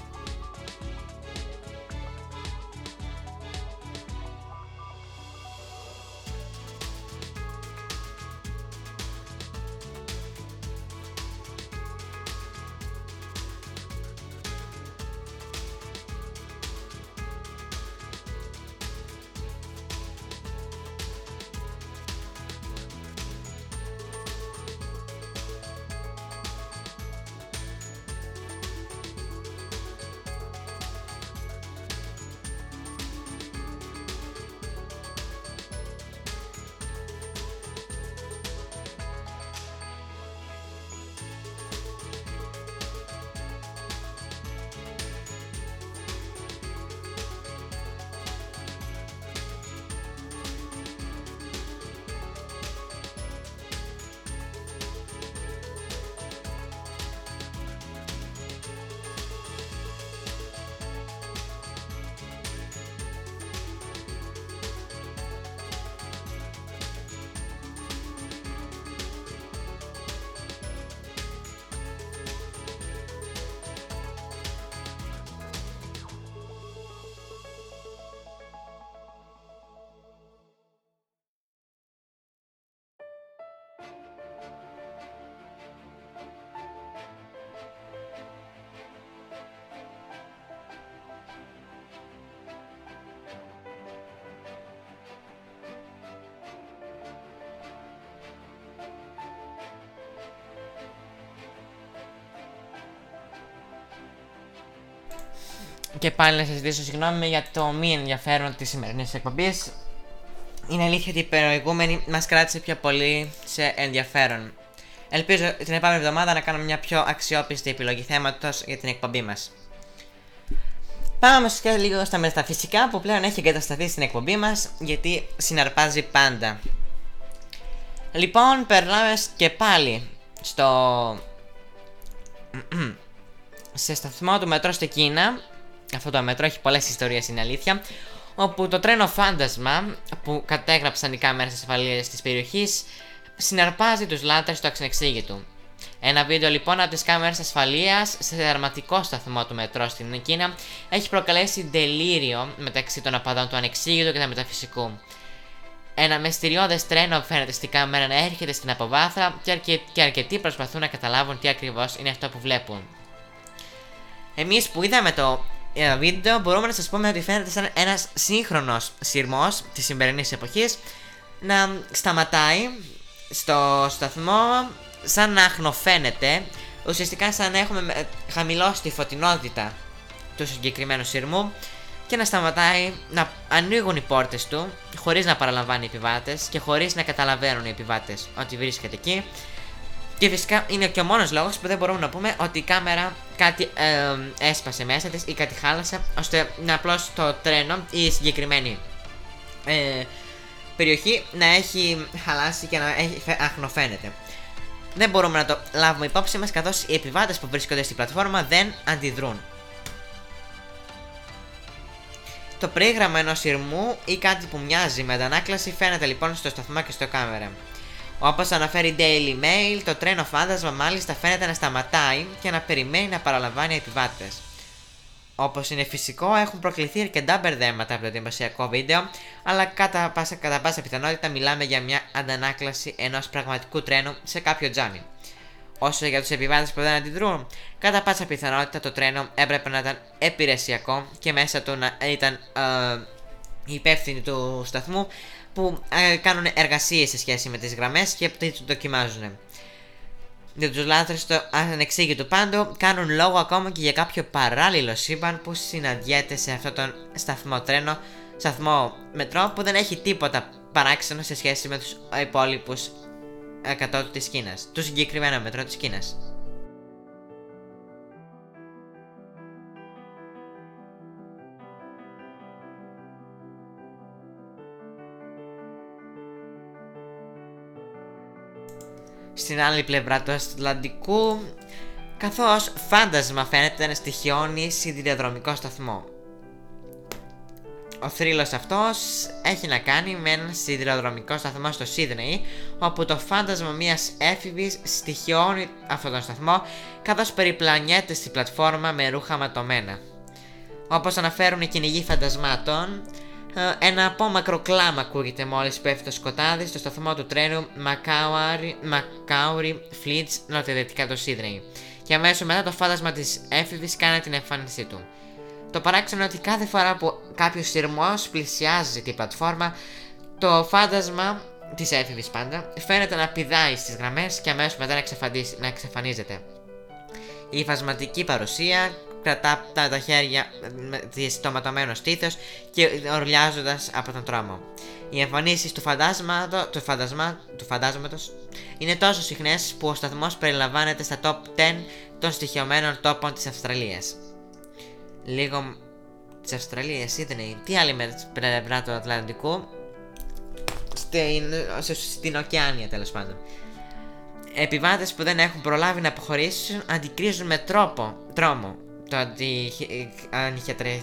Και πάλι να σας ζητήσω συγγνώμη για το μη ενδιαφέρον της σημερινής εκπομπής. Είναι αλήθεια ότι η προηγούμενη μας κράτησε πιο πολύ σε ενδιαφέρον. Ελπίζω την επόμενη εβδομάδα να κάνω μια πιο αξιόπιστη επιλογή θέματος για την εκπομπή μας. Πάμε όμω και λίγο στα μεταφυσικά που πλέον έχει εγκατασταθεί στην εκπομπή μας γιατί συναρπάζει πάντα. Λοιπόν, περνάμε και πάλι στο. σε σταθμό του μετρό στην Κίνα αυτό το μέτρο έχει πολλές ιστορίες, είναι αλήθεια. Όπου το τρένο φάντασμα που κατέγραψαν οι κάμερες ασφαλείας της περιοχής συναρπάζει τους λάτρες του αξινεξήγητου. Ένα βίντεο λοιπόν από τις κάμερες ασφαλείας σε δραματικό σταθμό του μετρό στην Κίνα έχει προκαλέσει τελείριο μεταξύ των απαντών του ανεξήγητου και του μεταφυσικού. Ένα μυστηριώδες τρένο φαίνεται στην κάμερα να έρχεται στην αποβάθρα και, αρκετοί προσπαθούν να καταλάβουν τι ακριβώς είναι αυτό που βλέπουν. Εμείς που είδαμε το ε, βίντεο μπορούμε να σας πούμε ότι φαίνεται σαν ένας σύγχρονος σειρμός της σημερινής εποχής να σταματάει στο σταθμό σαν να αχνοφαίνεται ουσιαστικά σαν να έχουμε χαμηλώσει τη φωτεινότητα του συγκεκριμένου σειρμού και να σταματάει να ανοίγουν οι πόρτες του χωρίς να παραλαμβάνει οι επιβάτες και χωρίς να καταλαβαίνουν οι επιβάτες ότι βρίσκεται εκεί και φυσικά είναι και ο μόνος λόγος που δεν μπορούμε να πούμε ότι η κάμερα κάτι ε, έσπασε μέσα της ή κάτι χάλασε, ώστε να απλώς το τρένο ή η συγκεκριμένη ε, περιοχή να έχει χαλάσει και να έχει αχνοφαίνεται. Δεν μπορούμε να το λάβουμε υπόψη μας καθώς οι επιβάτες που βρίσκονται στην πλατφόρμα δεν αντιδρούν. Το πρίγραμμα ενός σειρμού ή κάτι που μοιάζει με αντανάκλαση φαίνεται λοιπόν στο σταθμό και στο κάμερα. Όπως αναφέρει Daily Mail, το τρένο φάντασμα μάλιστα φαίνεται να σταματάει και να περιμένει να παραλαμβάνει επιβάτες. Όπως είναι φυσικό, έχουν προκληθεί αρκετά μπερδέματα από το εντυπωσιακό βίντεο, αλλά κατά πάσα, κατά πάσα πιθανότητα μιλάμε για μια αντανάκλαση ενός πραγματικού τρένου σε κάποιο τζάμι. Όσο για τους επιβάτες που δεν αντιδρούν, κατά πάσα πιθανότητα το τρένο έπρεπε να ήταν επιρρεσιακό και μέσα του να ήταν ε, υπεύθυνοι του σταθμού που ε, κάνουν εργασίες σε σχέση με τις γραμμές και το δοκιμάζουν. Για τους λάθρες το ανεξήγητο πάντο κάνουν λόγο ακόμα και για κάποιο παράλληλο σύμπαν που συναντιέται σε αυτόν τον σταθμό τρένο, σταθμό μετρό που δεν έχει τίποτα παράξενο σε σχέση με τους υπόλοιπους 100 της Κίνας, του συγκεκριμένο μετρό της Κίνας. Στην άλλη πλευρά του Ατλαντικού, καθώς φάντασμα φαίνεται να στοιχειώνει σιδηροδρομικό σταθμό. Ο θρύλος αυτός έχει να κάνει με έναν σιδηροδρομικό σταθμό στο Σίδνεϊ, όπου το φάντασμα μιας έφηβης στοιχειώνει αυτόν τον σταθμό, καθώς περιπλανιέται στη πλατφόρμα με ρούχα ματωμένα. Όπως αναφέρουν οι κυνηγοί φαντασμάτων, ε, ένα απόμακρο κλάμα ακούγεται μόλις πέφτει το σκοτάδι στο σταθμό του τρένου Μακάουρι Φλίτς νοτιοδυτικά το Σίδνεϊ και αμέσως μετά το φάντασμα της έφηβης κάνει την εμφάνισή του. Το παράξενο είναι ότι κάθε φορά που κάποιος σειρμό πλησιάζει την πλατφόρμα, το φάντασμα της έφηβης πάντα φαίνεται να πηδάει στις γραμμές και αμέσως μετά να, να εξαφανίζεται. Η φασματική παρουσία κρατά τα, τα χέρια με στο ματωμένο στήθος και ορλιάζοντας από τον τρόμο. Οι εμφανίσεις του, φαντάσματο, του, φαντασμα, του φαντάσματος είναι τόσο συχνές που ο σταθμός περιλαμβάνεται στα top 10 των στοιχειωμένων τόπων της Αυστραλίας λίγο της Αυστραλίας, Σίδνεϊ, τι άλλη πλευρά του Ατλαντικού, στην, στην Οκεάνια τέλος πάντων. Επιβάτες που δεν έχουν προλάβει να αποχωρήσουν αντικρίζουν με τρόπο, τρόμο το αντι,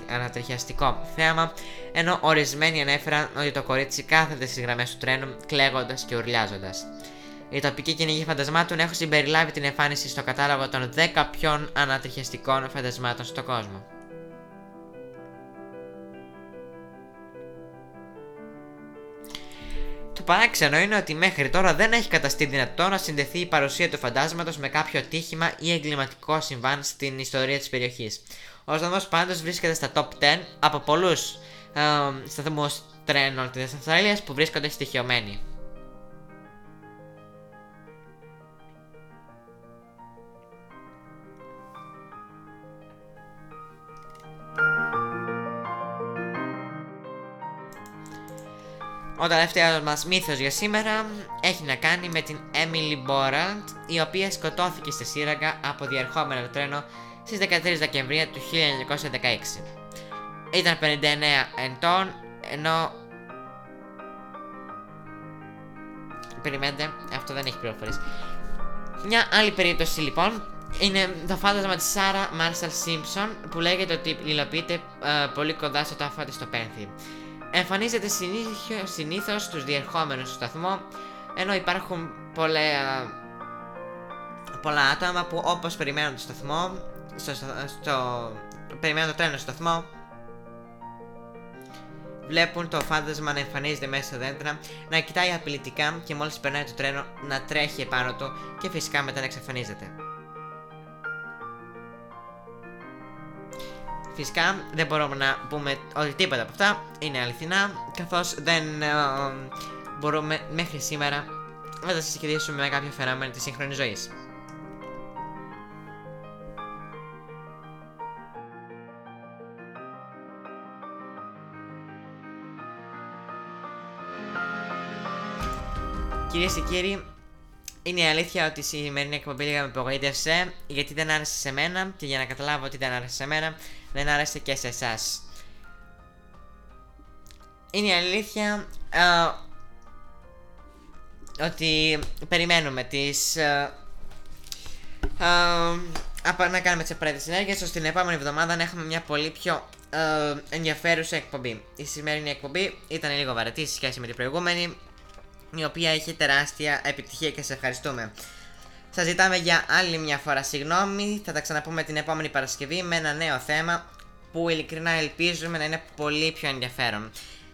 ανατριχιαστικό θέαμα, ενώ ορισμένοι ανέφεραν ότι το κορίτσι κάθεται στις γραμμές του τρένου κλαίγοντας και ουρλιάζοντας. Οι τοπικοί κυνηγοί φαντασμάτων έχουν συμπεριλάβει την εμφάνιση στο κατάλογο των 10 πιο ανατριχιαστικών φαντασμάτων στον κόσμο. Το παράξενο είναι ότι μέχρι τώρα δεν έχει καταστεί δυνατό να συνδεθεί η παρουσία του φαντάσματος με κάποιο ατύχημα ή εγκληματικό συμβάν στην ιστορία της περιοχής. Ο σταθμός πάντως βρίσκεται στα top 10 από πολλούς ε, σταθμούς τρένων της Αυστραλίας που βρίσκονται στοιχειωμένοι. Ο τελευταίος μας μύθος για σήμερα έχει να κάνει με την Emily Borant, η οποία σκοτώθηκε στη σύραγγα από διερχόμενο τρένο στις 13 Δεκεμβρίου του 1916. Ήταν 59 ετών, ενώ... Περιμένετε, αυτό δεν έχει πληροφορίες. Μια άλλη περίπτωση λοιπόν είναι το φάντασμα της Σάρα Μάρσαλ Σίμψον που λέγεται ότι υλοποιείται ε, πολύ κοντά στο τάφα της στο Πένθη. Εμφανίζεται συνήθως στους διερχόμενους στο σταθμό, ενώ υπάρχουν πολλά, πολλά άτομα που όπως περιμένουν το σταθμό, στο, στο, περιμένουν το τρένο στο σταθμό, βλέπουν το φάντασμα να εμφανίζεται μέσα στα δέντρα, να κοιτάει απειλητικά και μόλις περνάει το τρένο να τρέχει επάνω του και φυσικά μετά να εξαφανίζεται. Φυσικά δεν μπορούμε να πούμε ότι τίποτα από αυτά είναι αληθινά, καθώς δεν ε, μπορούμε μέχρι σήμερα να τα συσχετίσουμε με κάποια φαινόμενα της σύγχρονης ζωής. Κυρίες και κύριοι, είναι η αλήθεια ότι η σημερινή εκπομπή λίγα με απογοήτευσε γιατί δεν άρεσε σε μένα και για να καταλάβω ότι δεν άρεσε σε μένα δεν άρεσε και σε εσάς. Είναι η αλήθεια uh, ότι περιμένουμε τις uh, uh, να κάνουμε τις απαραίτητες ενέργειες ώστε την επόμενη εβδομάδα να έχουμε μια πολύ πιο uh, ενδιαφέρουσα εκπομπή. Η σημερινή εκπομπή ήταν λίγο βαρετή σε σχέση με την προηγούμενη η οποία είχε τεράστια επιτυχία και σε ευχαριστούμε. Σας ζητάμε για άλλη μια φορά συγγνώμη. Θα τα ξαναπούμε την επόμενη Παρασκευή με ένα νέο θέμα που ειλικρινά ελπίζουμε να είναι πολύ πιο ενδιαφέρον.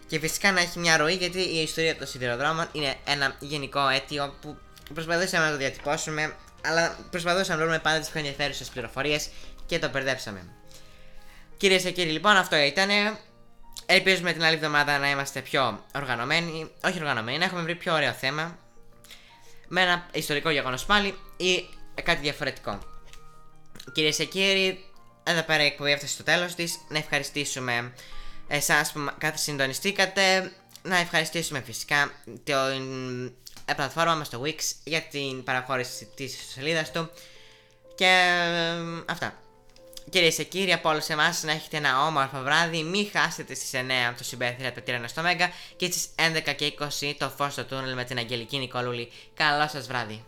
Και φυσικά να έχει μια ροή γιατί η ιστορία των σιδηροδρόμων είναι ένα γενικό αίτιο που προσπαθήσαμε να το διατυπώσουμε, αλλά προσπαθούσαμε να βρούμε πάντα τις πιο ενδιαφέρουσες πληροφορίες και το μπερδέψαμε. Κυρίες και κύριοι, λοιπόν, αυτό ήταν. Ελπίζουμε την άλλη εβδομάδα να είμαστε πιο οργανωμένοι. Όχι οργανωμένοι, να έχουμε βρει πιο ωραίο θέμα. Με ένα ιστορικό γεγονός πάλι ή κάτι διαφορετικό. Κυρίες και κύριοι, εδώ πέρα η εκπομπή έφτασε στο τέλος της. Να ευχαριστήσουμε εσάς που κάθε συντονιστήκατε. Να ευχαριστήσουμε φυσικά την πλατφόρμα μας στο Wix για την παραχώρηση της σελίδα του. Και ε, αυτά. Κυρίες και κύριοι, από όλους εμάς να έχετε ένα όμορφο βράδυ. Μην χάσετε στις 9 το συμπέθυρα τα τυρένα στο Μέγκα και στις 11 και 20 το φως στο τούνελ με την Αγγελική Νικόλουλη. Καλό σας βράδυ.